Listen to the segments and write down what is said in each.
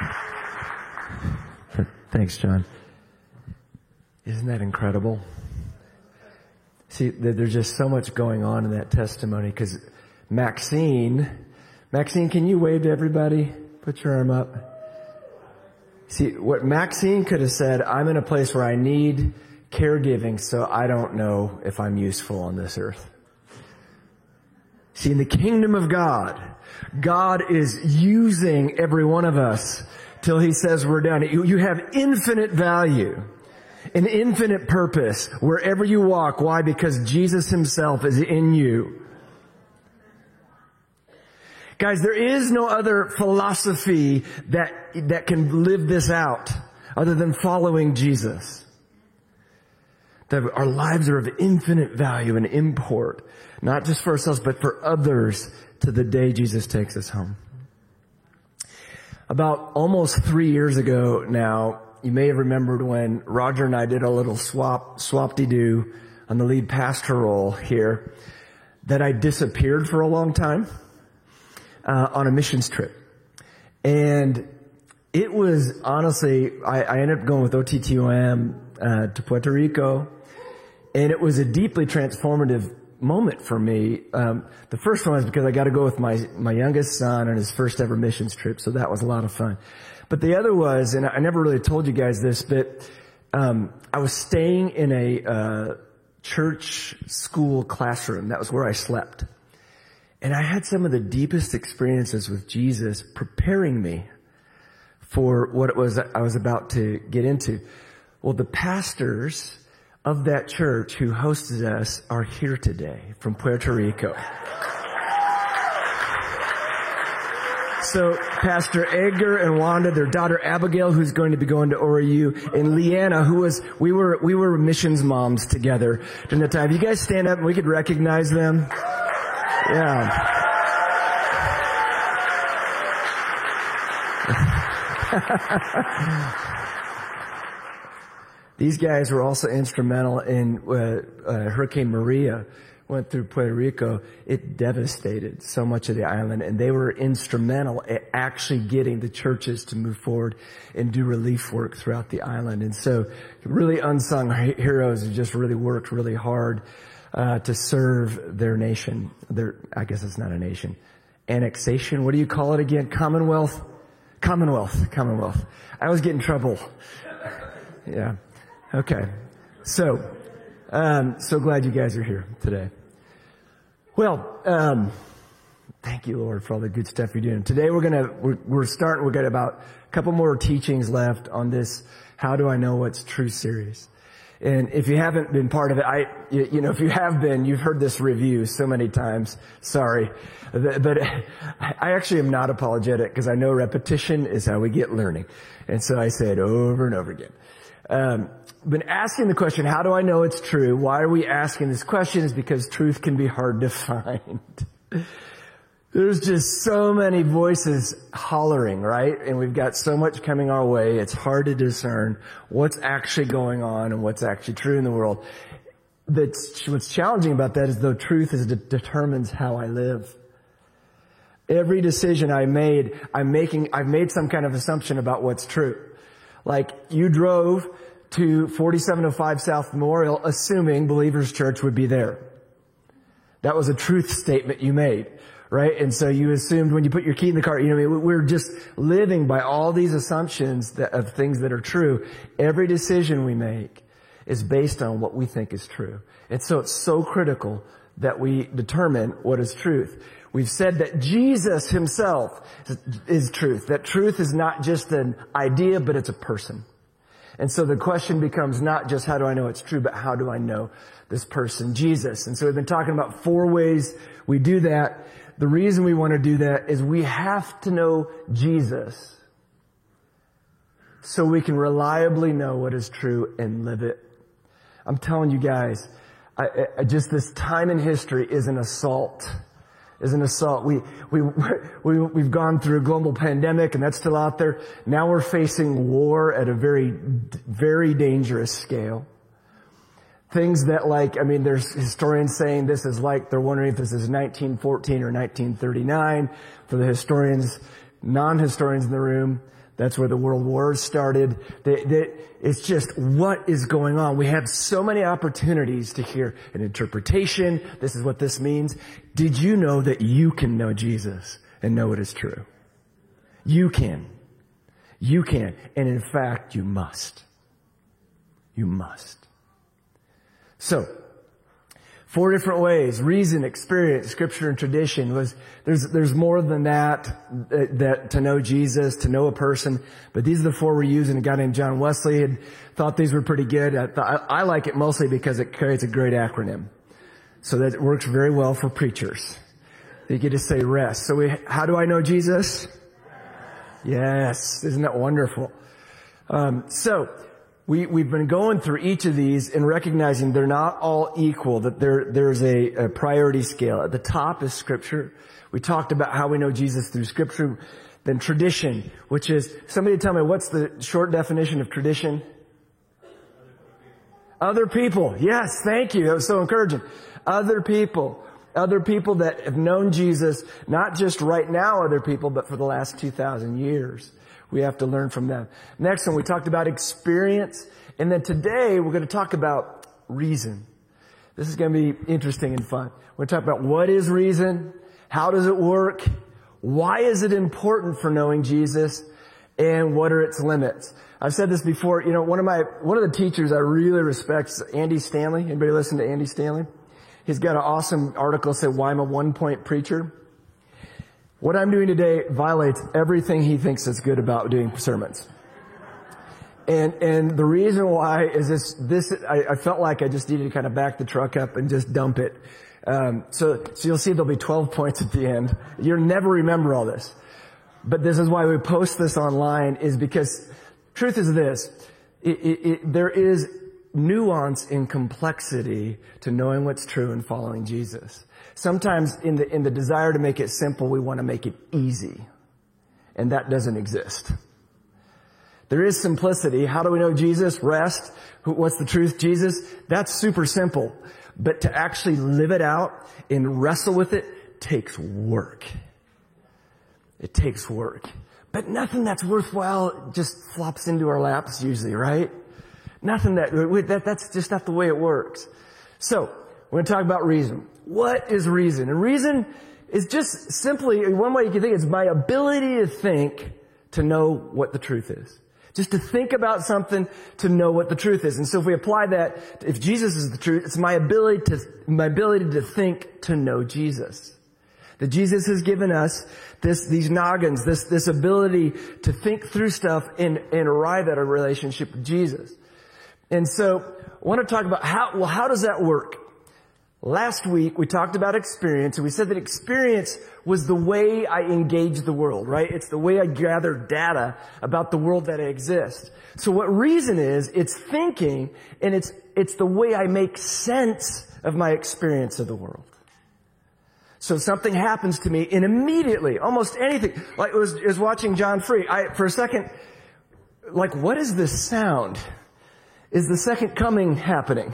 Thanks, John. Isn't that incredible? See, there's just so much going on in that testimony because Maxine, Maxine, can you wave to everybody? Put your arm up. See, what Maxine could have said, I'm in a place where I need caregiving, so I don't know if I'm useful on this earth. See, in the kingdom of God, God is using every one of us till he says we're done. You, have infinite value, an infinite purpose wherever you walk. Why? Because Jesus himself is in you. Guys, there is no other philosophy that, that can live this out other than following Jesus. That our lives are of infinite value and import, not just for ourselves, but for others to the day Jesus takes us home. About almost three years ago now, you may have remembered when Roger and I did a little swap, swap-de-doo on the lead pastor role here, that I disappeared for a long time, uh, on a missions trip. And it was honestly, I, I ended up going with OTTOM, uh, to Puerto Rico, and it was a deeply transformative moment for me. Um, the first one was because I got to go with my my youngest son on his first ever missions trip, so that was a lot of fun. But the other was, and I never really told you guys this, but um, I was staying in a uh, church school classroom. That was where I slept, and I had some of the deepest experiences with Jesus, preparing me for what it was I was about to get into. Well, the pastors of that church who hosted us are here today from Puerto Rico. So Pastor Edgar and Wanda, their daughter Abigail, who's going to be going to ORU, and Leanna, who was, we were, we were missions moms together during that time. You guys stand up and we could recognize them. Yeah. These guys were also instrumental in uh, uh, Hurricane Maria went through Puerto Rico. It devastated so much of the island, and they were instrumental at actually getting the churches to move forward and do relief work throughout the island. And so, really unsung heroes who just really worked really hard uh, to serve their nation. Their, I guess it's not a nation. Annexation. What do you call it again? Commonwealth. Commonwealth. Commonwealth. I always get in trouble. Yeah. Okay. So, um, so glad you guys are here today. Well, um, thank you, Lord, for all the good stuff you're doing. Today we're gonna, we're, we're starting, we've got about a couple more teachings left on this How Do I Know What's True series. And if you haven't been part of it, I, you, know, if you have been, you've heard this review so many times. Sorry. But I actually am not apologetic because I know repetition is how we get learning. And so I say it over and over again. Um, been asking the question, how do I know it's true? Why are we asking this question? Is because truth can be hard to find. There's just so many voices hollering, right? And we've got so much coming our way. It's hard to discern what's actually going on and what's actually true in the world. That's, what's challenging about that is though truth is determines how I live. Every decision I made, I'm making, I've made some kind of assumption about what's true. Like you drove to 4705 South Memorial assuming Believers Church would be there. That was a truth statement you made, right? And so you assumed when you put your key in the car, you know, we're just living by all these assumptions that, of things that are true. Every decision we make is based on what we think is true. And so it's so critical that we determine what is truth. We've said that Jesus himself is truth, that truth is not just an idea, but it's a person. And so the question becomes not just how do I know it's true, but how do I know this person, Jesus? And so we've been talking about four ways we do that. The reason we want to do that is we have to know Jesus so we can reliably know what is true and live it. I'm telling you guys, I, I, just this time in history is an assault is an assault. We, we, we, we've gone through a global pandemic and that's still out there. Now we're facing war at a very, very dangerous scale. Things that like, I mean, there's historians saying this is like, they're wondering if this is 1914 or 1939. For the historians, non-historians in the room, That's where the world wars started. it's just what is going on. We have so many opportunities to hear an interpretation. This is what this means. Did you know that you can know Jesus and know it is true? You can. You can. And in fact, you must. You must. So, four different ways, reason, experience, scripture, and tradition was, there's, there's more than that, that, that, to know Jesus, to know a person, but these are the four we're using. A guy named John Wesley had thought these were pretty good. I, I, I like it mostly because it creates a great acronym. So that it works very well for preachers. You get to say rest. So we, how do I know Jesus? Yes. Isn't that wonderful? Um, so, we, we've been going through each of these and recognizing they're not all equal, that there, there's a, a priority scale. At the top is scripture. We talked about how we know Jesus through scripture. Then tradition, which is, somebody tell me what's the short definition of tradition? Other people. Yes, thank you. That was so encouraging. Other people. Other people that have known Jesus, not just right now other people, but for the last 2,000 years. We have to learn from them. Next one, we talked about experience. And then today, we're going to talk about reason. This is going to be interesting and fun. We're going to talk about what is reason? How does it work? Why is it important for knowing Jesus? And what are its limits? I've said this before, you know, one of my, one of the teachers I really respect is Andy Stanley. Anybody listen to Andy Stanley? He's got an awesome article said, why I'm a one point preacher. What I'm doing today violates everything he thinks is good about doing sermons. And, and the reason why is this, this, I, I felt like I just needed to kind of back the truck up and just dump it. Um, so, so you'll see there'll be 12 points at the end. You'll never remember all this. But this is why we post this online is because truth is this, it, it, it, there is nuance and complexity to knowing what's true and following Jesus. Sometimes in the, in the desire to make it simple, we want to make it easy. And that doesn't exist. There is simplicity. How do we know Jesus? Rest. What's the truth? Jesus? That's super simple. But to actually live it out and wrestle with it takes work. It takes work. But nothing that's worthwhile just flops into our laps usually, right? Nothing that, that that's just not the way it works. So, we're going to talk about reason. What is reason? And reason is just simply, one way you can think it's my ability to think to know what the truth is. Just to think about something to know what the truth is. And so if we apply that, if Jesus is the truth, it's my ability to, my ability to think to know Jesus. That Jesus has given us this, these noggins, this, this ability to think through stuff and, and arrive at a relationship with Jesus. And so I want to talk about how, well, how does that work? Last week we talked about experience and we said that experience was the way I engage the world, right? It's the way I gather data about the world that exists. So what reason is, it's thinking and it's, it's the way I make sense of my experience of the world. So something happens to me and immediately, almost anything, like it was, it was watching John Free, I, for a second, like what is this sound? Is the second coming happening?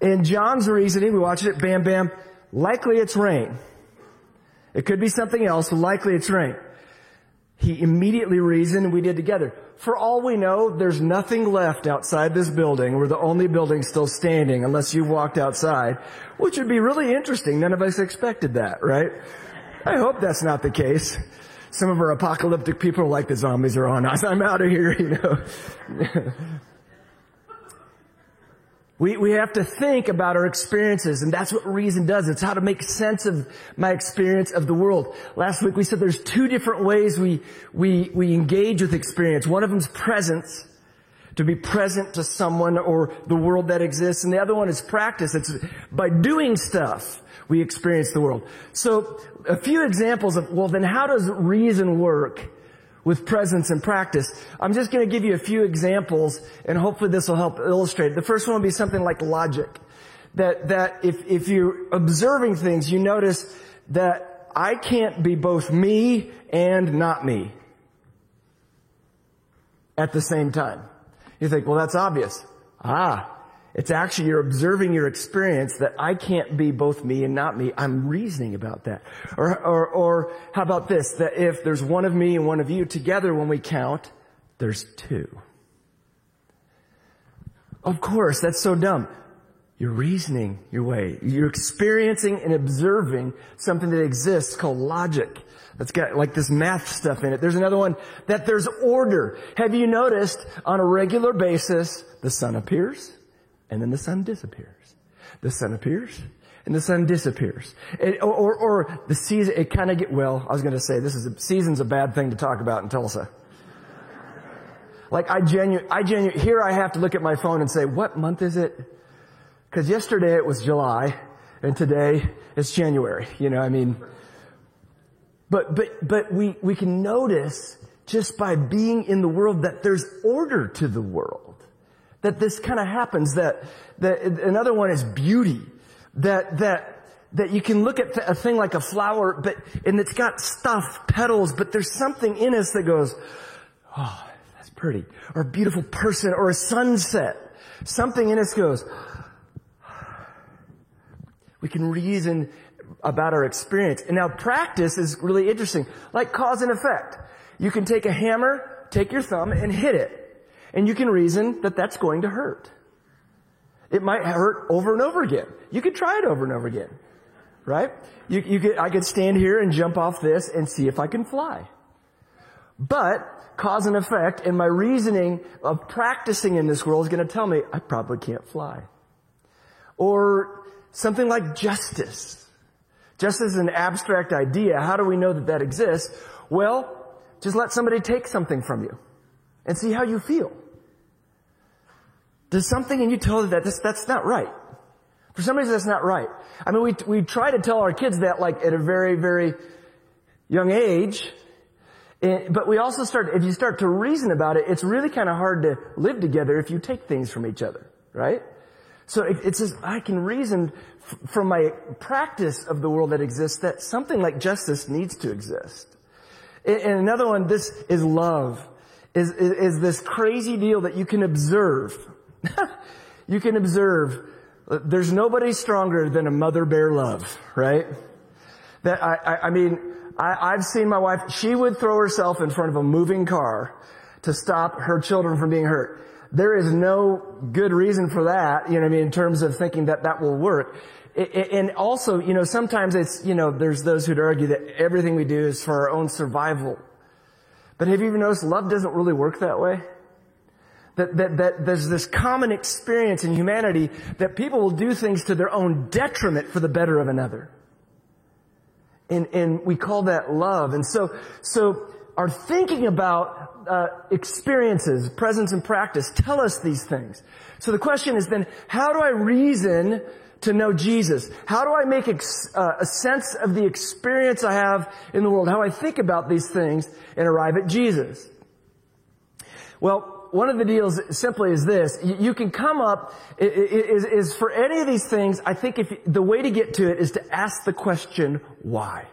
In John's reasoning, we watch it, bam, bam, likely it's rain. It could be something else, likely it's rain. He immediately reasoned, we did together. For all we know, there's nothing left outside this building. We're the only building still standing unless you walked outside, which would be really interesting. None of us expected that, right? I hope that's not the case. Some of our apocalyptic people are like the zombies are on us. I'm out of here, you know. We, we have to think about our experiences, and that's what reason does. It's how to make sense of my experience of the world. Last week we said there's two different ways we, we, we engage with experience. One of them is presence, to be present to someone or the world that exists, and the other one is practice. It's by doing stuff we experience the world. So, a few examples of, well then how does reason work? With presence and practice. I'm just going to give you a few examples and hopefully this will help illustrate. The first one will be something like logic. That, that if, if you're observing things, you notice that I can't be both me and not me at the same time. You think, well, that's obvious. Ah, It's actually you're observing your experience that I can't be both me and not me. I'm reasoning about that. Or, or, or how about this? That if there's one of me and one of you together when we count, there's two. Of course, that's so dumb. You're reasoning your way. You're experiencing and observing something that exists called logic. That's got like this math stuff in it. There's another one that there's order. Have you noticed on a regular basis, the sun appears and then the sun disappears. The sun appears and the sun disappears. It, or, or, or, the season, it kind of get, well, I was going to say this is a, season's a bad thing to talk about in Tulsa. Like I genu, I genu, here I have to look at my phone and say, what month is it? Cause yesterday it was July and today it's January. You know, I mean, but, but, but we, we can notice just by being in the world that there's order to the world. That this kind of happens, that, that another one is beauty. That, that, that you can look at a thing like a flower, but, and it's got stuff, petals, but there's something in us that goes, oh, that's pretty. Or a beautiful person, or a sunset. Something in us goes, we can reason about our experience. And now practice is really interesting, like cause and effect. You can take a hammer, take your thumb, and hit it. And you can reason that that's going to hurt. It might hurt over and over again. You could try it over and over again. Right? You, you could, I could stand here and jump off this and see if I can fly. But cause and effect and my reasoning of practicing in this world is going to tell me I probably can't fly. Or something like justice. Just as an abstract idea, how do we know that that exists? Well, just let somebody take something from you and see how you feel. Does something in you tell that this, that's not right? For some reason, that's not right. I mean, we, we try to tell our kids that like at a very, very young age. And, but we also start, if you start to reason about it, it's really kind of hard to live together if you take things from each other, right? So it, it says, I can reason f- from my practice of the world that exists that something like justice needs to exist. And, and another one, this is love, is, is, is this crazy deal that you can observe. you can observe. There's nobody stronger than a mother bear love, right? That I, I, I mean, I, I've seen my wife, she would throw herself in front of a moving car to stop her children from being hurt there is no good reason for that, you know what I mean, in terms of thinking that that will work. And also, you know, sometimes it's, you know, there's those who'd argue that everything we do is for our own survival. But have you ever noticed love doesn't really work that way? That, that, that there's this common experience in humanity that people will do things to their own detriment for the better of another. And, and we call that love. And so, so our thinking about uh, experiences, presence and practice tell us these things. So the question is then, how do I reason to know Jesus? How do I make ex- uh, a sense of the experience I have in the world? How I think about these things and arrive at Jesus? Well, one of the deals simply is this. You can come up, is, is for any of these things, I think if the way to get to it is to ask the question, why?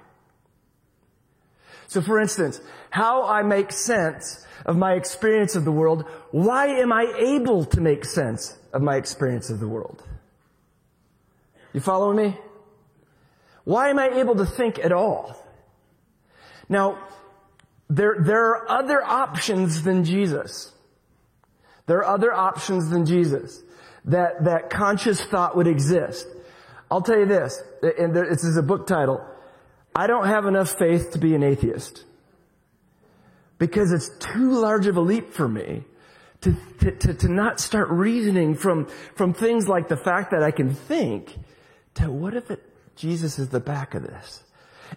So for instance, how I make sense of my experience of the world, why am I able to make sense of my experience of the world? You following me? Why am I able to think at all? Now, there, there are other options than Jesus. There are other options than Jesus that, that conscious thought would exist. I'll tell you this, and this is a book title. I don't have enough faith to be an atheist because it's too large of a leap for me to, to, to, not start reasoning from, from things like the fact that I can think to what if it, Jesus is the back of this?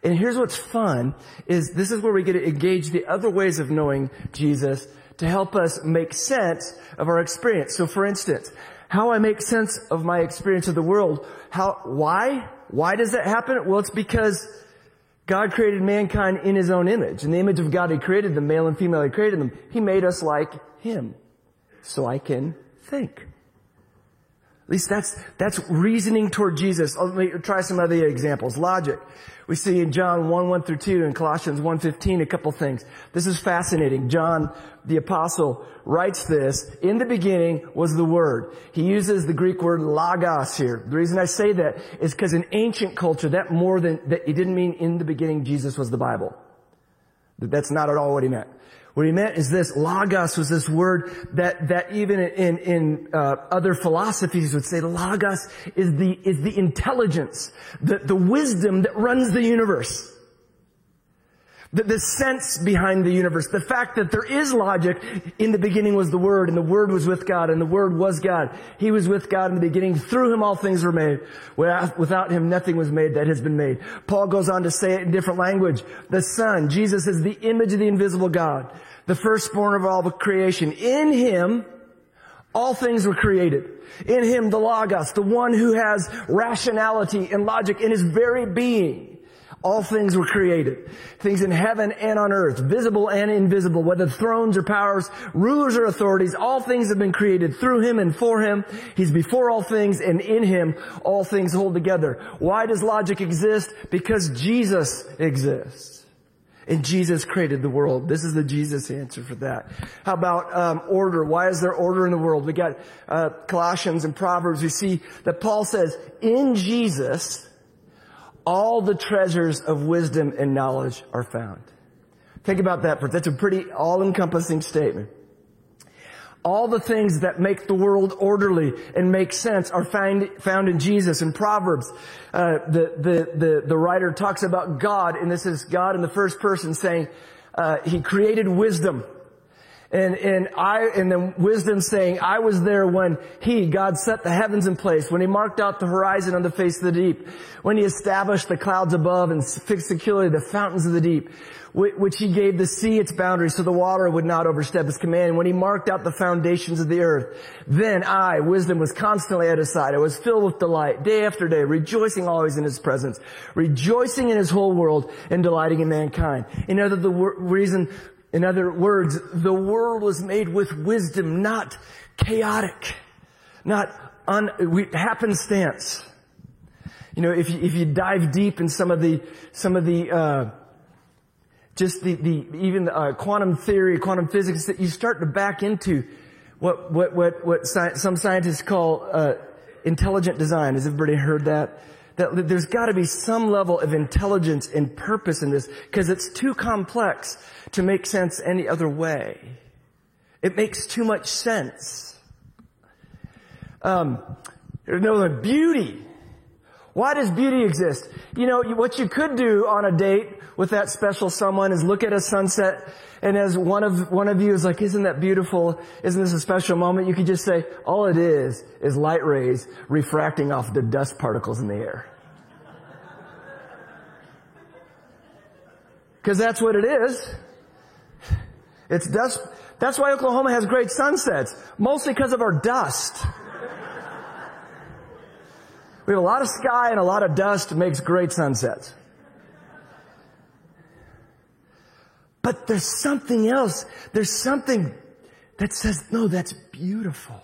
And here's what's fun is this is where we get to engage the other ways of knowing Jesus to help us make sense of our experience. So for instance, how I make sense of my experience of the world, how, why? Why does that happen? Well, it's because God created mankind in His own image. In the image of God He created them, male and female He created them. He made us like Him. So I can think. At least that's, that's reasoning toward Jesus. Let me try some other examples. Logic. We see in John 1, 1 through 2 and Colossians 1, 15 a couple things. This is fascinating. John, the apostle, writes this. In the beginning was the Word. He uses the Greek word logos here. The reason I say that is because in ancient culture, that more than, that it didn't mean in the beginning Jesus was the Bible. That's not at all what he meant. What he meant is this, logos was this word that, that even in, in uh, other philosophies would say logos is the, is the intelligence, the, the wisdom that runs the universe. The, the sense behind the universe, the fact that there is logic, in the beginning was the Word, and the Word was with God, and the Word was God. He was with God in the beginning. Through Him all things were made. Without Him nothing was made that has been made. Paul goes on to say it in different language. The Son, Jesus is the image of the invisible God the firstborn of all the creation. In Him, all things were created. In Him, the Logos, the one who has rationality and logic in His very being. All things were created. Things in heaven and on earth, visible and invisible, whether thrones or powers, rulers or authorities, all things have been created through Him and for Him. He's before all things and in Him all things hold together. Why does logic exist? Because Jesus exists. And Jesus created the world. This is the Jesus answer for that. How about um, order? Why is there order in the world? We got uh, Colossians and Proverbs. We see that Paul says, in Jesus, all the treasures of wisdom and knowledge are found. Think about that. That's a pretty all-encompassing statement. All the things that make the world orderly and make sense are found, found in Jesus. In Proverbs, uh, the, the, the, the writer talks about God, and this is God in the first person saying, uh, He created wisdom. And, and I, and then wisdom saying, I was there when He, God set the heavens in place, when He marked out the horizon on the face of the deep, when He established the clouds above and fixed securely the fountains of the deep, which he gave the sea its boundaries so the water would not overstep his command. When he marked out the foundations of the earth, then I, wisdom, was constantly at his side. I was filled with delight day after day, rejoicing always in his presence, rejoicing in his whole world and delighting in mankind. In other the reason, in other words, the world was made with wisdom, not chaotic, not un, happenstance. You know, if you, if you dive deep in some of the, some of the, uh, just the, the even uh, quantum theory, quantum physics, that you start to back into what what what what sci- some scientists call uh, intelligent design. Has everybody heard that? That there's got to be some level of intelligence and purpose in this because it's too complex to make sense any other way. It makes too much sense. Um, there's no other beauty. Why does beauty exist? You know, what you could do on a date with that special someone is look at a sunset and as one of, one of you is like, isn't that beautiful? Isn't this a special moment? You could just say, all it is, is light rays refracting off the dust particles in the air. Cause that's what it is. It's dust. That's why Oklahoma has great sunsets. Mostly because of our dust. We have a lot of sky and a lot of dust makes great sunsets. But there's something else. There's something that says, no, that's beautiful.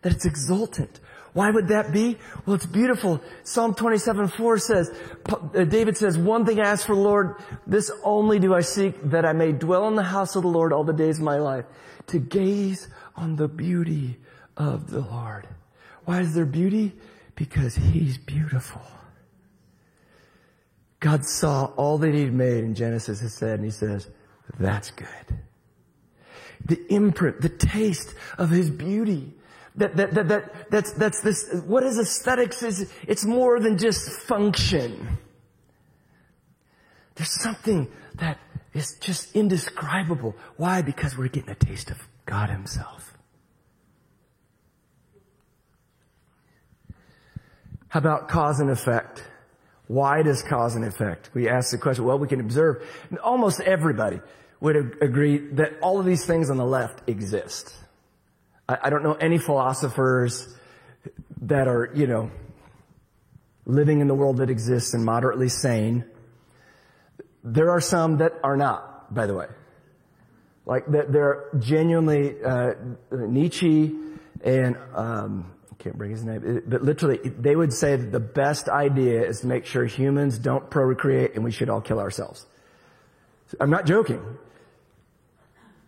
That it's exultant. Why would that be? Well, it's beautiful. Psalm 27, 4 says, uh, David says, one thing I ask for the Lord, this only do I seek, that I may dwell in the house of the Lord all the days of my life, to gaze on the beauty of the Lord. Why is there beauty? Because He's beautiful. God saw all that He'd made in Genesis, He said, and He says, that's good. The imprint, the taste of his beauty. That, that, that, that, that's, that's this, what is aesthetics is, it's more than just function. There's something that is just indescribable. Why? Because we're getting a taste of God himself. How about cause and effect? Why does cause and effect? We ask the question, well, we can observe. Almost everybody would agree that all of these things on the left exist. I, I don't know any philosophers that are, you know, living in the world that exists and moderately sane. There are some that are not, by the way. Like that they're genuinely, uh, Nietzsche and, um, can't bring his name, but literally they would say that the best idea is to make sure humans don't procreate and we should all kill ourselves. I'm not joking.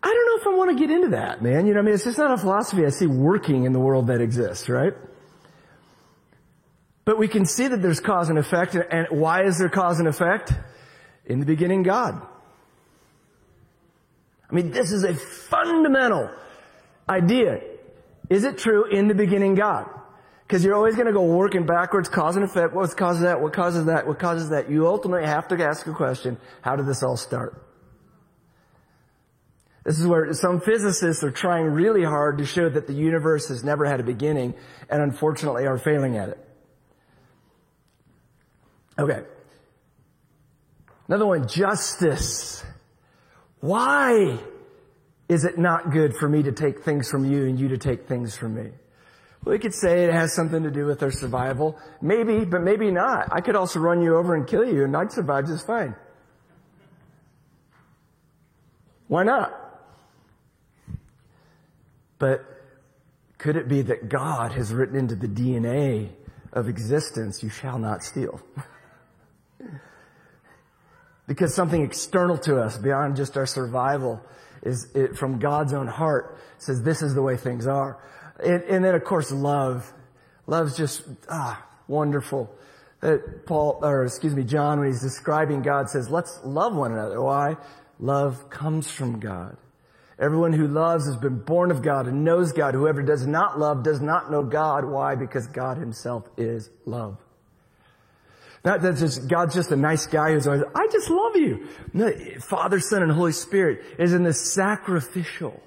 I don't know if I want to get into that, man. You know, I mean, it's just not a philosophy I see working in the world that exists, right? But we can see that there's cause and effect, and why is there cause and effect? In the beginning, God. I mean, this is a fundamental idea. Is it true in the beginning God? Because you're always going to go working backwards, cause and effect. What causes that? What causes that? What causes that? You ultimately have to ask a question. How did this all start? This is where some physicists are trying really hard to show that the universe has never had a beginning and unfortunately are failing at it. Okay. Another one, justice. Why is it not good for me to take things from you and you to take things from me? We could say it has something to do with our survival. Maybe, but maybe not. I could also run you over and kill you and I'd survive just fine. Why not? But could it be that God has written into the DNA of existence, you shall not steal? because something external to us beyond just our survival is it, from God's own heart says this is the way things are. And, and then of course love. Love's just, ah, wonderful. That Paul, or excuse me, John, when he's describing God says, let's love one another. Why? Love comes from God. Everyone who loves has been born of God and knows God. Whoever does not love does not know God. Why? Because God himself is love. Not that just, God's just a nice guy who's always, I just love you. No, Father, Son, and Holy Spirit is in this sacrificial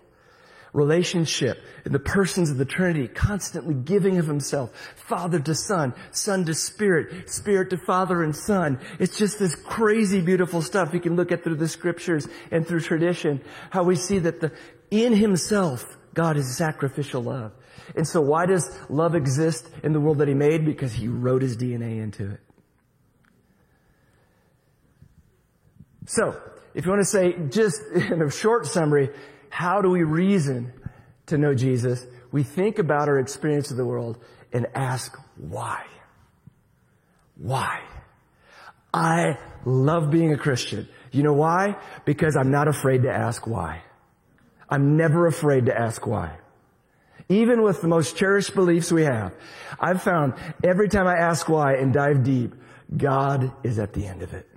relationship in the persons of the Trinity, constantly giving of himself, Father to Son, Son to Spirit, Spirit to Father and Son. It's just this crazy beautiful stuff we can look at through the scriptures and through tradition, how we see that the, in himself, God is sacrificial love. And so why does love exist in the world that he made? Because he wrote his DNA into it. So, if you want to say just in a short summary, how do we reason to know Jesus? We think about our experience of the world and ask why. Why? I love being a Christian. You know why? Because I'm not afraid to ask why. I'm never afraid to ask why. Even with the most cherished beliefs we have, I've found every time I ask why and dive deep, God is at the end of it.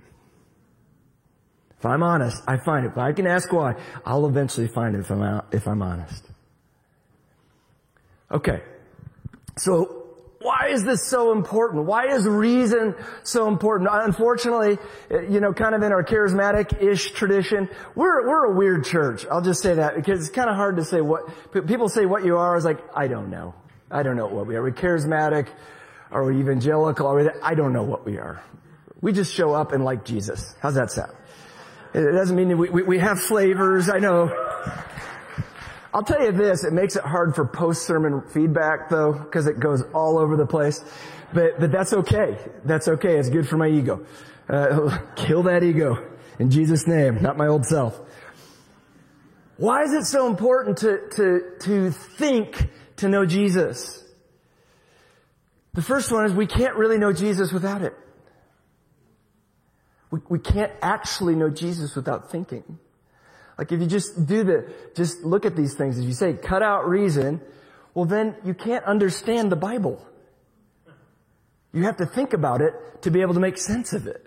If I'm honest, I find it. If I can ask why, I'll eventually find it if I'm, if I'm honest. Okay. So, why is this so important? Why is reason so important? Unfortunately, eh, you know, kind of in our charismatic-ish tradition, we're, we're a weird church. I'll just say that because it's kind of hard to say what, people say what you are is like, I don't know. I don't know what we are. Are we charismatic? Are we evangelical? Are we, I don't know what we are. We just show up and like Jesus. How's that sound? It doesn't mean we, we, we have flavors. I know. I'll tell you this, it makes it hard for post-sermon feedback though, because it goes all over the place. But, but that's okay. That's okay. It's good for my ego. Uh, kill that ego. In Jesus' name, not my old self. Why is it so important to, to, to think to know Jesus? The first one is we can't really know Jesus without it. We, we can't actually know Jesus without thinking. Like if you just do the, just look at these things, if you say cut out reason, well then you can't understand the Bible. You have to think about it to be able to make sense of it.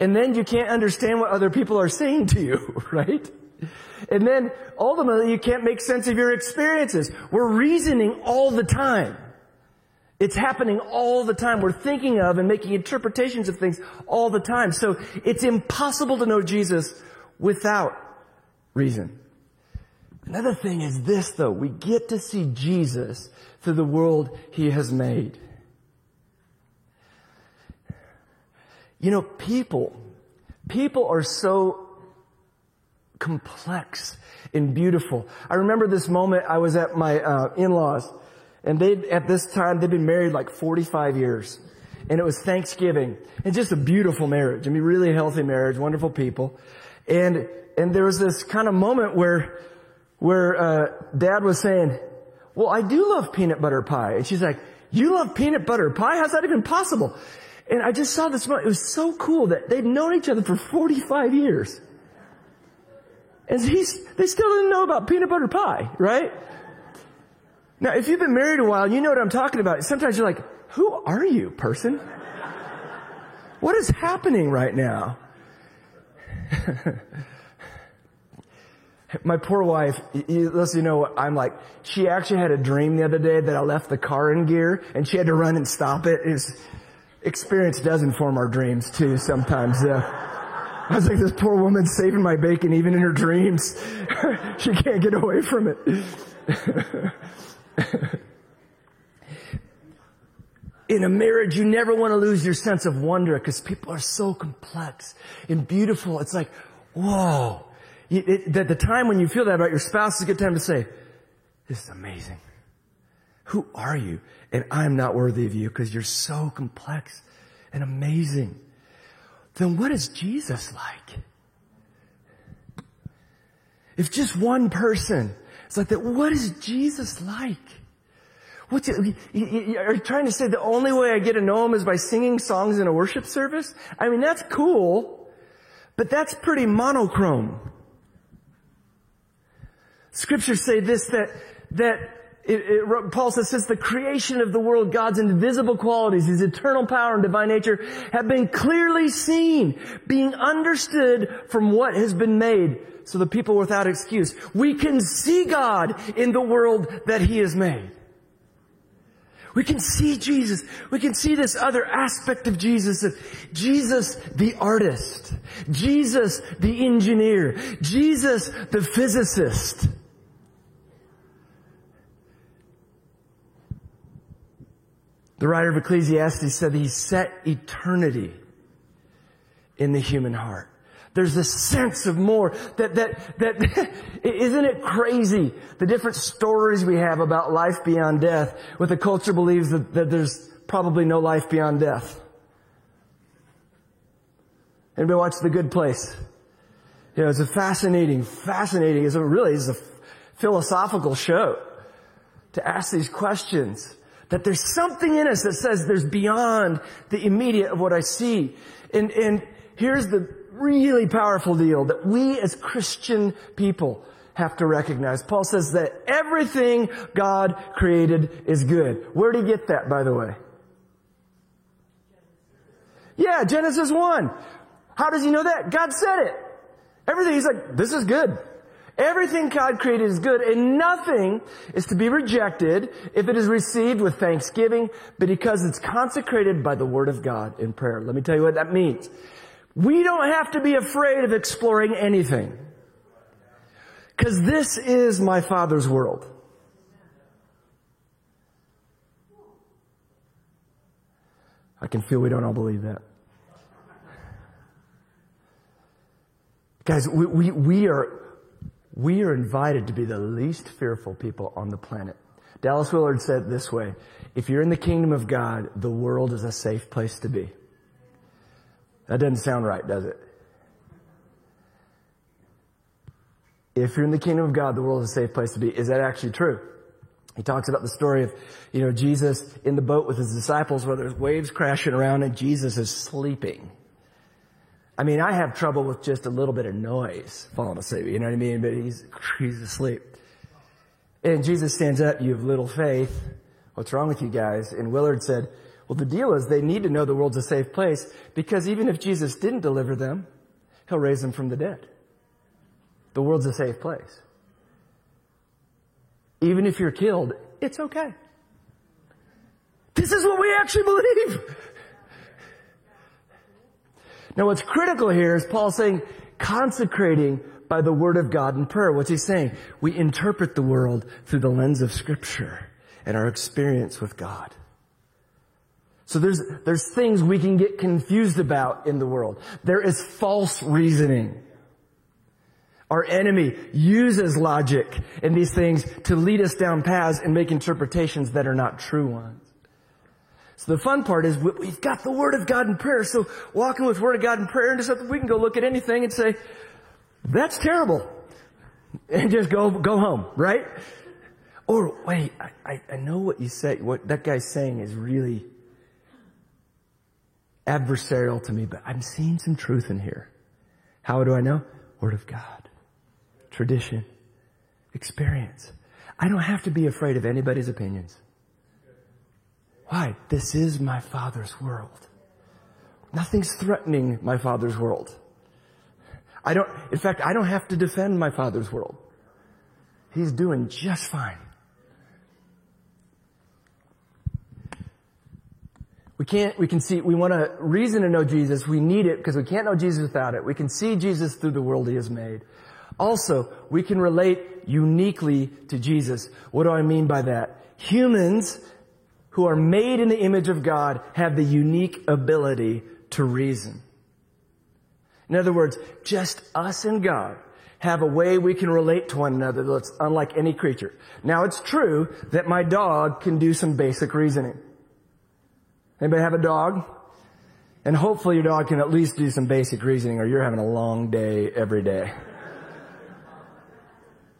And then you can't understand what other people are saying to you, right? And then ultimately you can't make sense of your experiences. We're reasoning all the time. It's happening all the time. We're thinking of and making interpretations of things all the time. So it's impossible to know Jesus without reason. Another thing is this though. We get to see Jesus through the world he has made. You know, people, people are so complex and beautiful. I remember this moment I was at my uh, in-laws and they, at this time, they'd been married like 45 years. And it was Thanksgiving. And just a beautiful marriage. I mean, really healthy marriage, wonderful people. And, and there was this kind of moment where, where, uh, dad was saying, well, I do love peanut butter pie. And she's like, you love peanut butter pie? How's that even possible? And I just saw this moment. It was so cool that they'd known each other for 45 years. And he's, they still didn't know about peanut butter pie, right? Now, if you've been married a while, you know what I'm talking about. Sometimes you're like, who are you, person? What is happening right now? My poor wife, listen, you know I'm like, she actually had a dream the other day that I left the car in gear and she had to run and stop it. It's, experience does inform our dreams too sometimes. Uh, I was like, this poor woman saving my bacon even in her dreams. she can't get away from it. in a marriage, you never want to lose your sense of wonder because people are so complex and beautiful. It's like, whoa. It, it, the, the time when you feel that about your spouse is a good time to say, this is amazing. Who are you? And I'm not worthy of you because you're so complex and amazing. Then what is Jesus like? If just one person, it's like that, what is Jesus like? You, are you trying to say the only way I get to know him is by singing songs in a worship service? I mean, that's cool, but that's pretty monochrome. Scriptures say this, that, that it, it, Paul says, since the creation of the world, God's invisible qualities, His eternal power and divine nature have been clearly seen, being understood from what has been made, so the people without excuse. We can see God in the world that He has made. We can see Jesus. We can see this other aspect of Jesus. Jesus, the artist. Jesus, the engineer. Jesus, the physicist. The writer of Ecclesiastes said he set eternity in the human heart. There's a sense of more that, that, that, isn't it crazy? The different stories we have about life beyond death with the culture believes that, that there's probably no life beyond death. Anybody watch The Good Place? You know, it's a fascinating, fascinating, it's a really, it's a philosophical show to ask these questions. That there's something in us that says there's beyond the immediate of what I see. And, and here's the really powerful deal that we as Christian people have to recognize. Paul says that everything God created is good. Where did he get that, by the way? Yeah, Genesis 1. How does he know that? God said it. Everything, he's like, this is good. Everything God created is good and nothing is to be rejected if it is received with thanksgiving, but because it's consecrated by the word of God in prayer. Let me tell you what that means. We don't have to be afraid of exploring anything. Cause this is my Father's world. I can feel we don't all believe that. Guys, we, we, we are we are invited to be the least fearful people on the planet. Dallas Willard said this way, if you're in the kingdom of God, the world is a safe place to be. That doesn't sound right, does it? If you're in the kingdom of God, the world is a safe place to be. Is that actually true? He talks about the story of, you know, Jesus in the boat with his disciples where there's waves crashing around and Jesus is sleeping. I mean, I have trouble with just a little bit of noise falling asleep, you know what I mean? But he's, he's asleep. And Jesus stands up, you have little faith. What's wrong with you guys? And Willard said, well, the deal is they need to know the world's a safe place because even if Jesus didn't deliver them, he'll raise them from the dead. The world's a safe place. Even if you're killed, it's okay. This is what we actually believe. Now what's critical here is Paul saying consecrating by the word of God in prayer. What's he saying? We interpret the world through the lens of scripture and our experience with God. So there's, there's things we can get confused about in the world. There is false reasoning. Our enemy uses logic and these things to lead us down paths and make interpretations that are not true ones. So the fun part is we've got the Word of God in prayer. So walking with Word of God in prayer into something, we can go look at anything and say, that's terrible. And just go, go home, right? Or wait, I, I, know what you say. What that guy's saying is really adversarial to me, but I'm seeing some truth in here. How do I know? Word of God, tradition, experience. I don't have to be afraid of anybody's opinions. Why? This is my Father's world. Nothing's threatening my Father's world. I don't, in fact, I don't have to defend my Father's world. He's doing just fine. We can't, we can see, we want a reason to know Jesus. We need it because we can't know Jesus without it. We can see Jesus through the world he has made. Also, we can relate uniquely to Jesus. What do I mean by that? Humans who are made in the image of God have the unique ability to reason. In other words, just us and God have a way we can relate to one another that's unlike any creature. Now it's true that my dog can do some basic reasoning. Anybody have a dog? And hopefully your dog can at least do some basic reasoning or you're having a long day every day.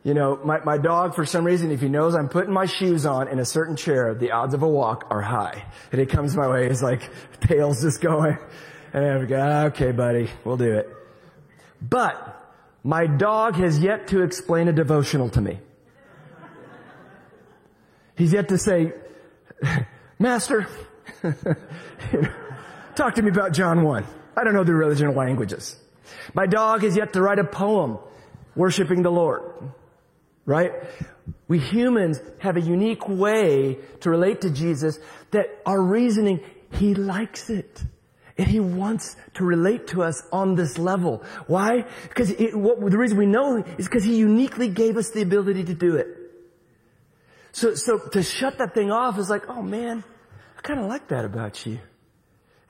You know, my, my dog, for some reason, if he knows I'm putting my shoes on in a certain chair, the odds of a walk are high. And he comes my way, he's like, tail's just going. And I go, ah, okay, buddy, we'll do it. But, my dog has yet to explain a devotional to me. He's yet to say, Master, talk to me about John 1. I don't know the religion languages. My dog has yet to write a poem worshiping the Lord right? We humans have a unique way to relate to Jesus that our reasoning, He likes it. And He wants to relate to us on this level. Why? Because it, what, the reason we know is because He uniquely gave us the ability to do it. So, so to shut that thing off is like, oh man, I kind of like that about you.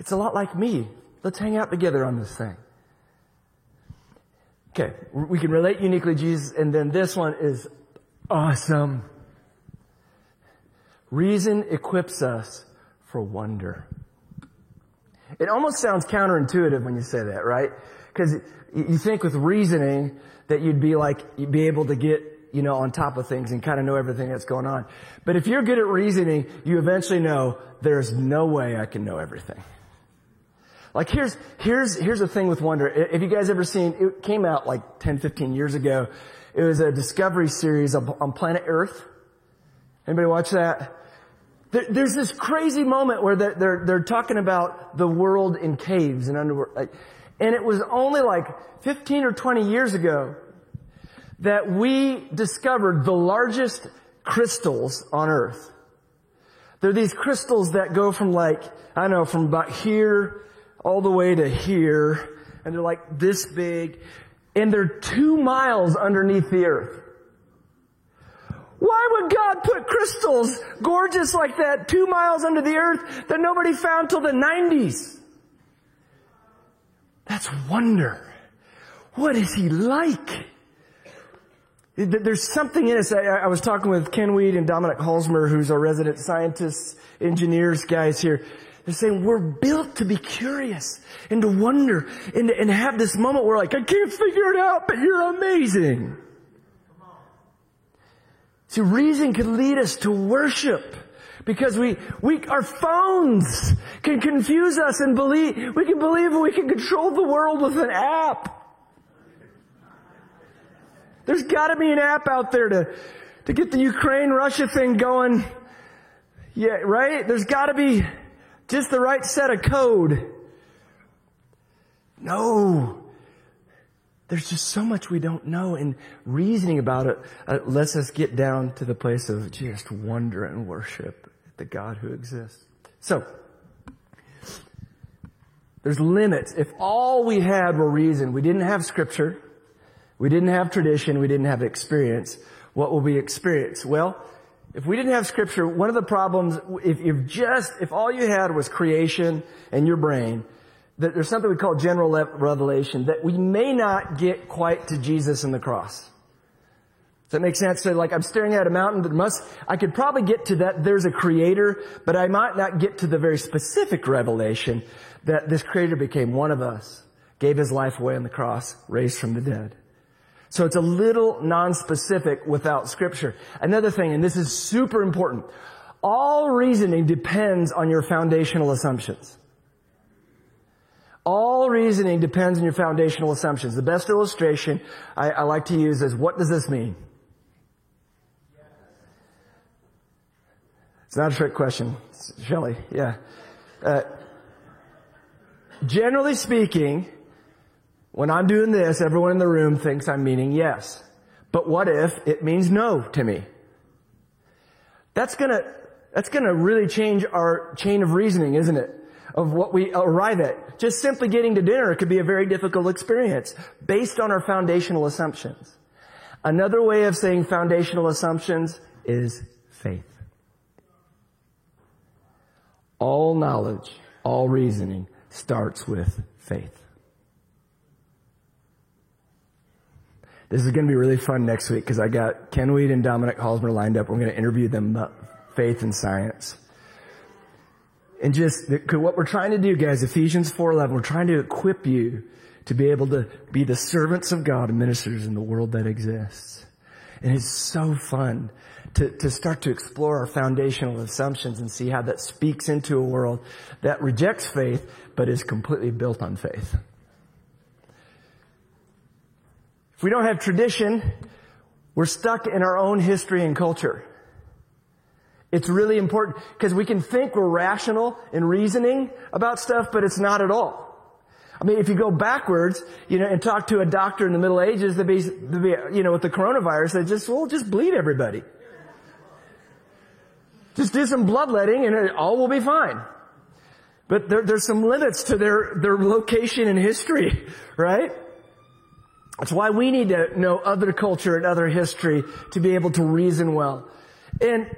It's a lot like me. Let's hang out together on this thing. Okay, we can relate uniquely Jesus, and then this one is awesome. Reason equips us for wonder. It almost sounds counterintuitive when you say that, right? Because you think with reasoning that you'd be like, you'd be able to get, you know, on top of things and kind of know everything that's going on. But if you're good at reasoning, you eventually know there's no way I can know everything. Like here's, here's, here's the thing with wonder. Have you guys ever seen, it came out like 10, 15 years ago. It was a discovery series on planet Earth. Anybody watch that? There, there's this crazy moment where they're, they're, they're, talking about the world in caves and underworld. And it was only like 15 or 20 years ago that we discovered the largest crystals on Earth. They're these crystals that go from like, I don't know, from about here all the way to here, and they're like this big, and they're two miles underneath the earth. Why would God put crystals gorgeous like that two miles under the earth that nobody found till the 90s? That's wonder. What is he like? There's something in us. I, was talking with Ken Weed and Dominic Halsmer, who's our resident scientists, engineers guys here. They're saying we're built to be curious and to wonder and, and have this moment where we're like, I can't figure it out, but you're amazing. See, reason can lead us to worship because we, we, our phones can confuse us and believe, we can believe we can control the world with an app. There's gotta be an app out there to, to get the Ukraine-Russia thing going. Yeah, right? There's gotta be, just the right set of code. No. There's just so much we don't know and reasoning about it uh, lets us get down to the place of just wonder and worship at the God who exists. So, there's limits. If all we had were reason, we didn't have scripture, we didn't have tradition, we didn't have experience, what will we experience? Well, if we didn't have scripture, one of the problems, if, if just, if all you had was creation and your brain, that there's something we call general revelation, that we may not get quite to Jesus and the cross. Does that make sense? So like I'm staring at a mountain that must, I could probably get to that there's a creator, but I might not get to the very specific revelation that this creator became one of us, gave his life away on the cross, raised from the dead. So it's a little non-specific without scripture. Another thing, and this is super important, all reasoning depends on your foundational assumptions. All reasoning depends on your foundational assumptions. The best illustration I, I like to use is, what does this mean? It's not a trick question, Shelley. Yeah. Uh, generally speaking, when I'm doing this, everyone in the room thinks I'm meaning yes. But what if it means no to me? That's gonna, that's gonna really change our chain of reasoning, isn't it? Of what we arrive at. Just simply getting to dinner could be a very difficult experience based on our foundational assumptions. Another way of saying foundational assumptions is faith. All knowledge, all reasoning starts with faith. This is going to be really fun next week because I got Ken Weed and Dominic Halsmer lined up. We're going to interview them about faith and science. And just what we're trying to do, guys, Ephesians 4:11, we're trying to equip you to be able to be the servants of God and ministers in the world that exists. And it's so fun to, to start to explore our foundational assumptions and see how that speaks into a world that rejects faith but is completely built on faith. If we don't have tradition, we're stuck in our own history and culture. It's really important because we can think we're rational in reasoning about stuff, but it's not at all. I mean, if you go backwards, you know, and talk to a doctor in the Middle Ages, they'd be, they'd be you know, with the coronavirus, they just, well, just bleed everybody. Just do some bloodletting and it, all will be fine. But there, there's some limits to their, their location in history, right? That's why we need to know other culture and other history to be able to reason well. And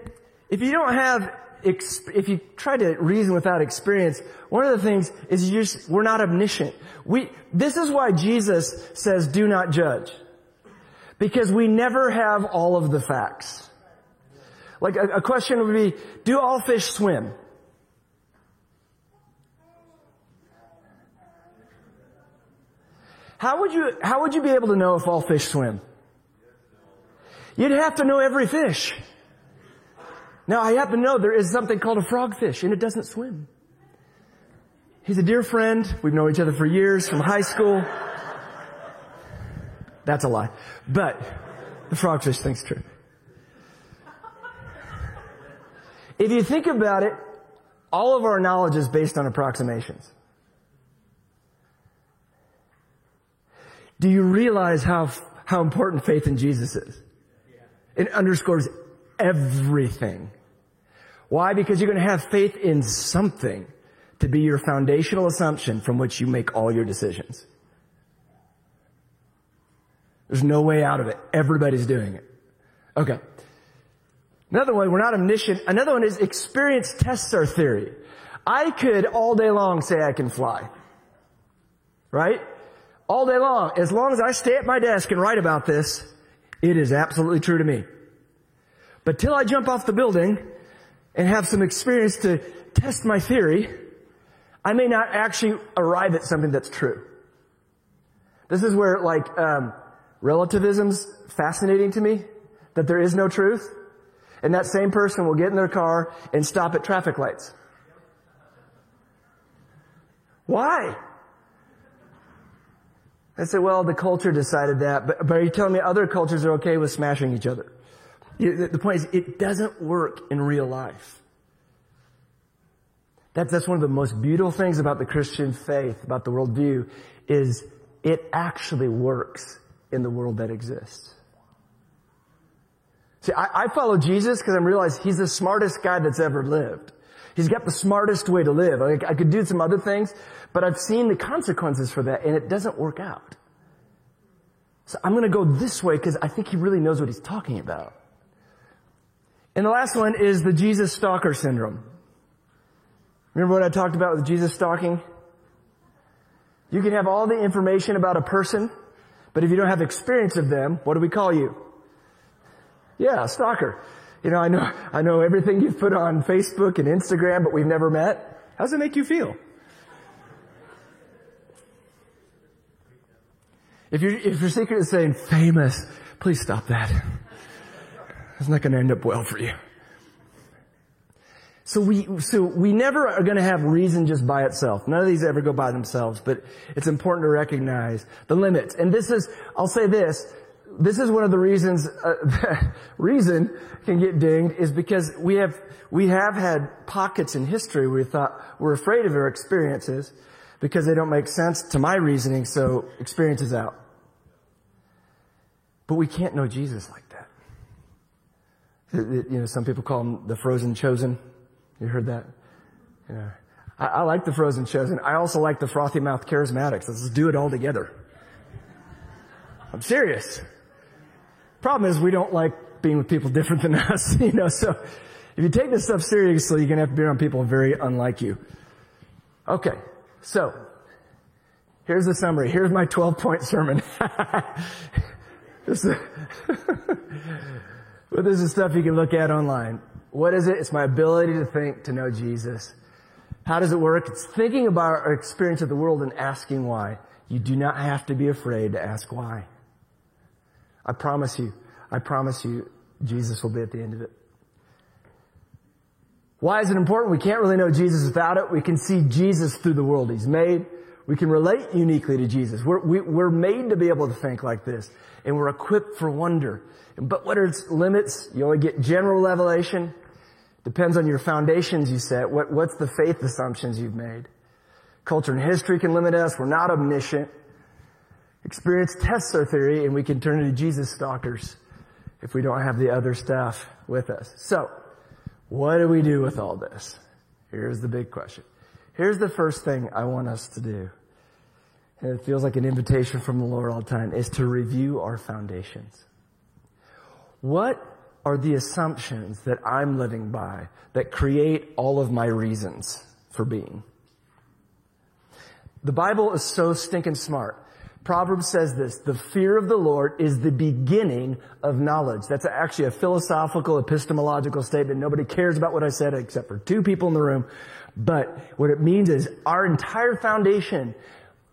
if you don't have, if you try to reason without experience, one of the things is you just, we're not omniscient. We, this is why Jesus says do not judge. Because we never have all of the facts. Like a, a question would be, do all fish swim? How would you, how would you be able to know if all fish swim? You'd have to know every fish. Now I happen to know there is something called a frogfish and it doesn't swim. He's a dear friend. We've known each other for years from high school. That's a lie. But the frogfish thing's true. If you think about it, all of our knowledge is based on approximations. Do you realize how, how important faith in Jesus is? It underscores everything. Why? Because you're going to have faith in something to be your foundational assumption from which you make all your decisions. There's no way out of it. Everybody's doing it. Okay. Another one, we're not omniscient. Another one is experience tests our theory. I could all day long say I can fly. Right? All day long. As long as I stay at my desk and write about this, it is absolutely true to me. But till I jump off the building and have some experience to test my theory, I may not actually arrive at something that's true. This is where like um, relativism's fascinating to me. That there is no truth, and that same person will get in their car and stop at traffic lights. Why? I say, well, the culture decided that, but, but are you telling me other cultures are okay with smashing each other? The, the point is, it doesn't work in real life. That's, that's one of the most beautiful things about the Christian faith, about the worldview, is it actually works in the world that exists. See, I, I follow Jesus because I realize he's the smartest guy that's ever lived. He's got the smartest way to live. I, I could do some other things, but I've seen the consequences for that and it doesn't work out. So I'm going to go this way because I think he really knows what he's talking about. And the last one is the Jesus stalker syndrome. Remember what I talked about with Jesus stalking? You can have all the information about a person, but if you don't have experience of them, what do we call you? Yeah, stalker. You know, I know, I know everything you've put on Facebook and Instagram, but we've never met. How does it make you feel? If your if your secret is saying famous, please stop that. It's not going to end up well for you. So we, so we never are going to have reason just by itself. None of these ever go by themselves, but it's important to recognize the limits. And this is, I'll say this, this is one of the reasons, uh, reason can get dinged is because we have, we have had pockets in history where we thought we're afraid of our experiences because they don't make sense to my reasoning, so experience is out. But we can't know Jesus like that. You know, some people call him the frozen chosen. You heard that? Yeah. I, I like the frozen chosen. I also like the frothy mouth charismatics. Let's do it all together. I'm serious. Problem is we don't like being with people different than us, you know, so if you take this stuff seriously, you're gonna have to be around people very unlike you. Okay. So, here's the summary. Here's my 12 point sermon. this, is, this is stuff you can look at online. What is it? It's my ability to think, to know Jesus. How does it work? It's thinking about our experience of the world and asking why. You do not have to be afraid to ask why. I promise you, I promise you, Jesus will be at the end of it. Why is it important? We can't really know Jesus without it. We can see Jesus through the world He's made. We can relate uniquely to Jesus. We're, we, are we are made to be able to think like this. And we're equipped for wonder. But what are its limits? You only get general revelation. Depends on your foundations you set. What, what's the faith assumptions you've made? Culture and history can limit us. We're not omniscient. Experience tests our theory and we can turn into Jesus stalkers if we don't have the other stuff with us. So, what do we do with all this? Here's the big question. Here's the first thing I want us to do. And it feels like an invitation from the Lord all the time is to review our foundations. What are the assumptions that I'm living by that create all of my reasons for being. The Bible is so stinking smart. Proverbs says this, the fear of the Lord is the beginning of knowledge. That's actually a philosophical, epistemological statement. Nobody cares about what I said except for two people in the room. But what it means is our entire foundation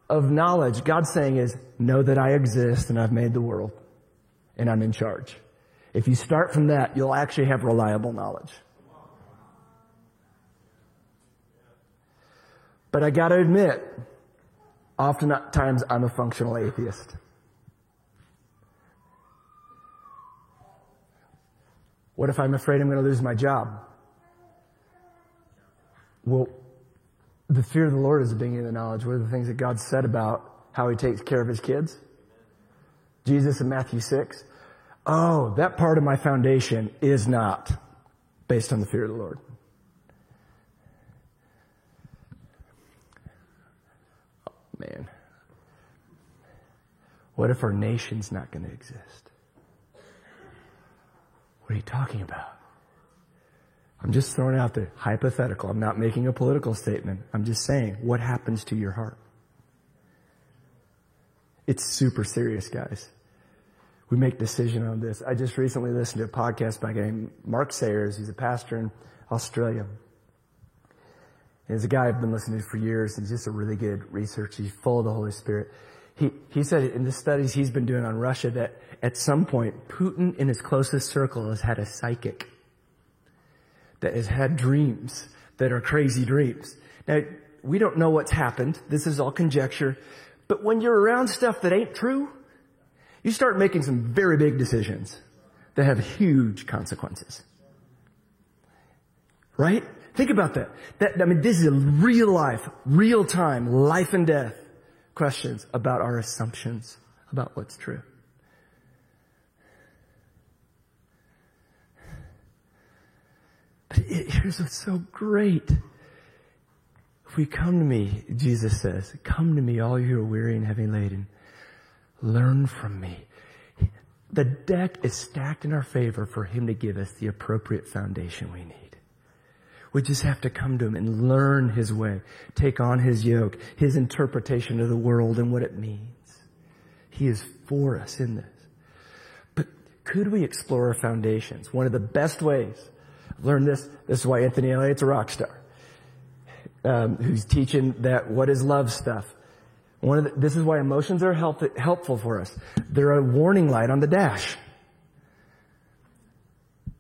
of knowledge, God's saying is, know that I exist and I've made the world and I'm in charge. If you start from that, you'll actually have reliable knowledge. But I gotta admit, oftentimes I'm a functional atheist. What if I'm afraid I'm going to lose my job? Well, the fear of the Lord is the beginning of the knowledge. What are the things that God said about how he takes care of his kids? Jesus in Matthew 6 oh, that part of my foundation is not based on the fear of the Lord. Man. What if our nation's not going to exist? What are you talking about? I'm just throwing out the hypothetical. I'm not making a political statement. I'm just saying, what happens to your heart? It's super serious, guys we make decision on this. I just recently listened to a podcast by a guy named Mark Sayers. He's a pastor in Australia. He's a guy I've been listening to for years. He's just a really good researcher. He's full of the Holy Spirit. He, he said in the studies he's been doing on Russia that at some point Putin in his closest circle has had a psychic that has had dreams that are crazy dreams. Now, we don't know what's happened. This is all conjecture. But when you're around stuff that ain't true, you start making some very big decisions that have huge consequences. Right? Think about that. That, I mean, this is a real life, real time, life and death questions about our assumptions about what's true. But it, here's what's so great. If we come to me, Jesus says, come to me all you who are weary and heavy laden Learn from me. The deck is stacked in our favor for him to give us the appropriate foundation we need. We just have to come to him and learn his way, take on his yoke, his interpretation of the world and what it means. He is for us in this. But could we explore our foundations? One of the best ways, I've learned this, this is why Anthony Elliott's a rock star, um, who's teaching that what is love stuff. One of the, this is why emotions are help, helpful for us. They're a warning light on the dash.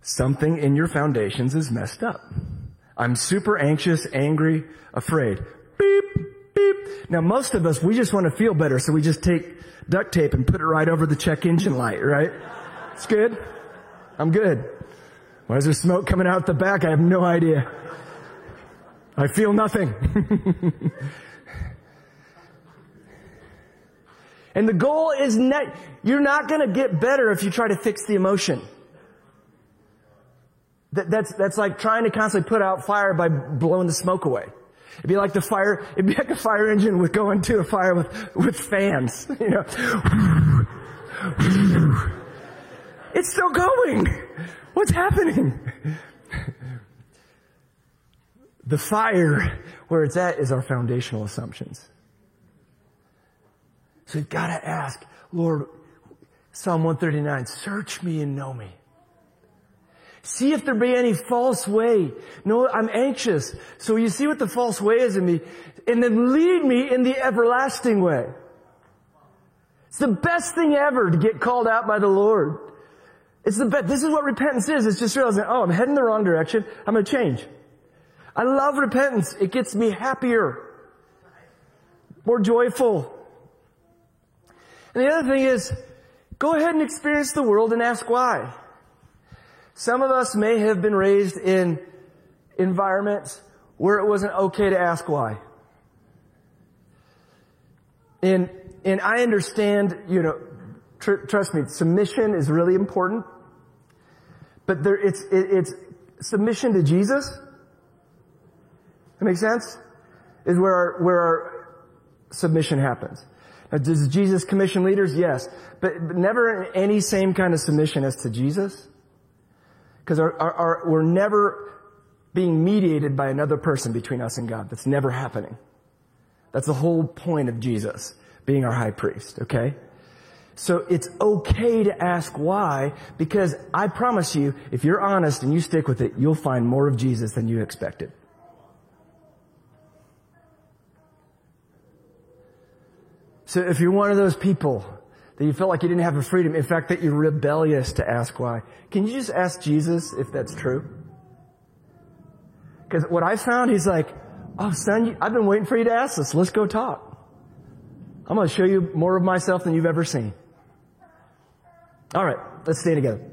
Something in your foundations is messed up. I'm super anxious, angry, afraid. Beep, beep. Now most of us, we just want to feel better, so we just take duct tape and put it right over the check engine light, right? It's good. I'm good. Why is there smoke coming out the back? I have no idea. I feel nothing. and the goal is net, you're not gonna get better if you try to fix the emotion. That, that's, that's like trying to constantly put out fire by blowing the smoke away. It'd be like the fire, it'd be like a fire engine with going to a fire with, with fans, you know. It's still going. What's happening? The fire, where it's at, is our foundational assumptions. So you've got to ask, Lord, Psalm 139, search me and know me. See if there be any false way. No, I'm anxious. So you see what the false way is in me, and then lead me in the everlasting way. It's the best thing ever to get called out by the Lord. It's the best. This is what repentance is. It's just realizing, oh, I'm heading the wrong direction. I'm going to change. I love repentance. It gets me happier, more joyful. And the other thing is, go ahead and experience the world and ask why. Some of us may have been raised in environments where it wasn't okay to ask why. And, and I understand, you know, tr- trust me, submission is really important. But there, it's, it, it's submission to Jesus. That makes sense? Is where our, where our submission happens. Now, does Jesus commission leaders? Yes. But, but never any same kind of submission as to Jesus. Because our, our, our, we're never being mediated by another person between us and God. That's never happening. That's the whole point of Jesus being our high priest, okay? So it's okay to ask why, because I promise you, if you're honest and you stick with it, you'll find more of Jesus than you expected. So if you're one of those people that you felt like you didn't have the freedom, in fact, that you're rebellious to ask why, can you just ask Jesus if that's true? Because what I found, he's like, oh son, I've been waiting for you to ask this. Let's go talk. I'm going to show you more of myself than you've ever seen. All right, let's stay together.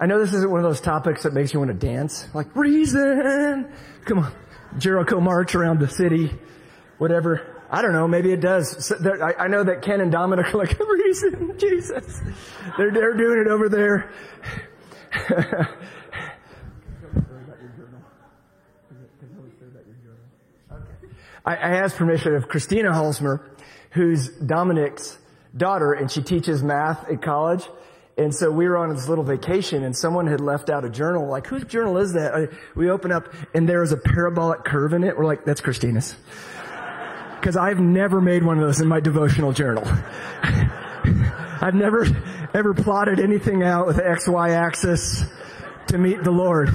I know this isn't one of those topics that makes you want to dance. Like, reason! Come on. Jericho march around the city. Whatever. I don't know. Maybe it does. So I, I, know that Ken and Dominic are like, reason, Jesus. They're, they're doing it over there. I, I asked permission of Christina Halsmer, who's Dominic's daughter, and she teaches math at college. And so we were on this little vacation and someone had left out a journal. Like, whose journal is that? We open up and there was a parabolic curve in it. We're like, that's Christina's. Cause I've never made one of those in my devotional journal. I've never ever plotted anything out with the XY axis to meet the Lord.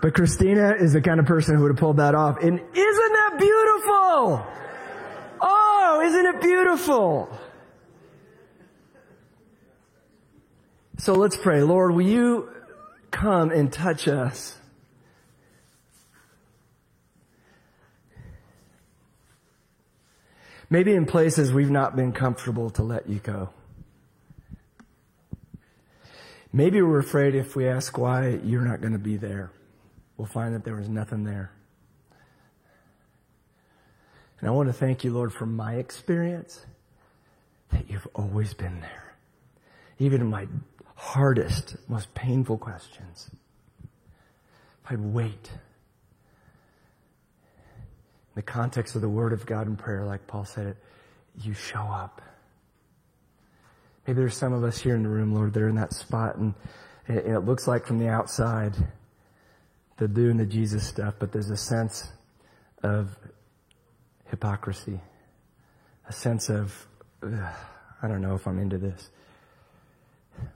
But Christina is the kind of person who would have pulled that off. And isn't that beautiful? Oh, isn't it beautiful? So let's pray. Lord, will you come and touch us? Maybe in places we've not been comfortable to let you go. Maybe we're afraid if we ask why you're not going to be there, we'll find that there was nothing there. And I want to thank you, Lord, from my experience that you've always been there. Even in my hardest, most painful questions. If I'd wait in the context of the Word of God and prayer, like Paul said it, you show up. Maybe there's some of us here in the room, Lord, that are in that spot and, it looks like from the outside they're doing the Jesus stuff, but there's a sense of hypocrisy, a sense of, I don't know if I'm into this.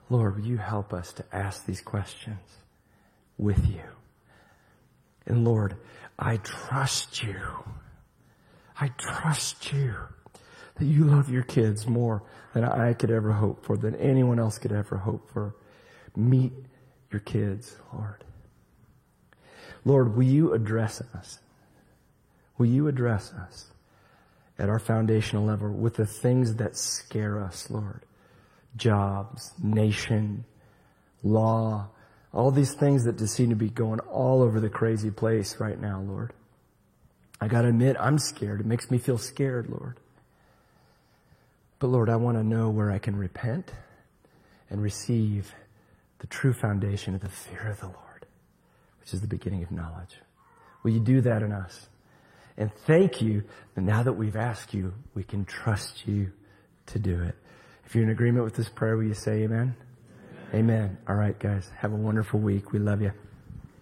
Lord, will you help us to ask these questions with you? And Lord, I trust you. I trust you that you love your kids more than I could ever hope for, than anyone else could ever hope for. Meet your kids, Lord. Lord, will you address us? Will you address us at our foundational level with the things that scare us, Lord? Jobs, nation, law, all these things that just seem to be going all over the crazy place right now, Lord. I gotta admit, I'm scared. It makes me feel scared, Lord. But Lord, I want to know where I can repent and receive the true foundation of the fear of the Lord, which is the beginning of knowledge. Will you do that in us? And thank you that now that we've asked you, we can trust you to do it. If you're in agreement with this prayer, will you say amen? Amen. amen. All right, guys. Have a wonderful week. We love you.